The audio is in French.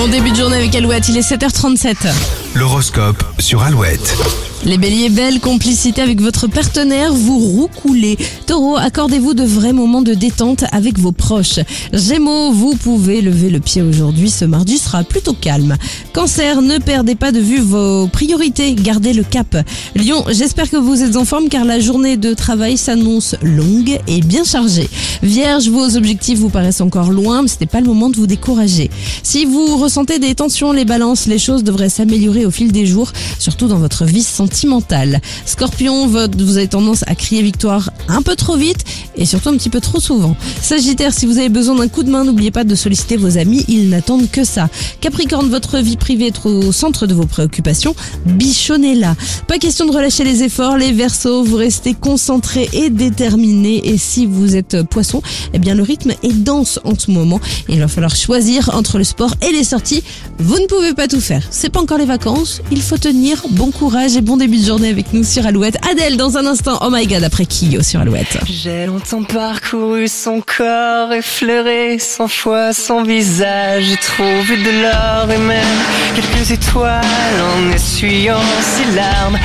Bon début de journée avec Alouette, il est 7h37. L'horoscope sur Alouette. Les béliers, belle complicité avec votre partenaire, vous roucoulez. Taureau, accordez-vous de vrais moments de détente avec vos proches. Gémeaux, vous pouvez lever le pied aujourd'hui, ce mardi sera plutôt calme. Cancer, ne perdez pas de vue vos priorités, gardez le cap. Lion, j'espère que vous êtes en forme car la journée de travail s'annonce longue et bien chargée. Vierge, vos objectifs vous paraissent encore loin, mais ce n'est pas le moment de vous décourager. Si vous ressentez des tensions, les balances, les choses devraient s'améliorer au fil des jours, surtout dans votre vie sentimentale. Scorpion, vous avez tendance à crier victoire un peu trop vite et surtout un petit peu trop souvent. Sagittaire, si vous avez besoin d'un coup de main, n'oubliez pas de solliciter vos amis, ils n'attendent que ça. Capricorne, votre vie privée est au centre de vos préoccupations, bichonnez-la. Pas question de relâcher les efforts, les versos, vous restez concentrés et déterminés et si vous êtes poisson, eh bien le rythme est dense en ce moment. Il va falloir choisir entre le sport et les sorties. Vous ne pouvez pas tout faire. C'est pas encore les vacances, il faut tenir. Bon courage et bon début de journée avec nous sur Alouette. Adèle dans un instant. Oh my god, après Kyo sur Alouette. J'ai longtemps parcouru son corps, effleuré cent fois son visage. Trouvé de l'or et même quelques étoiles en essuyant ses larmes.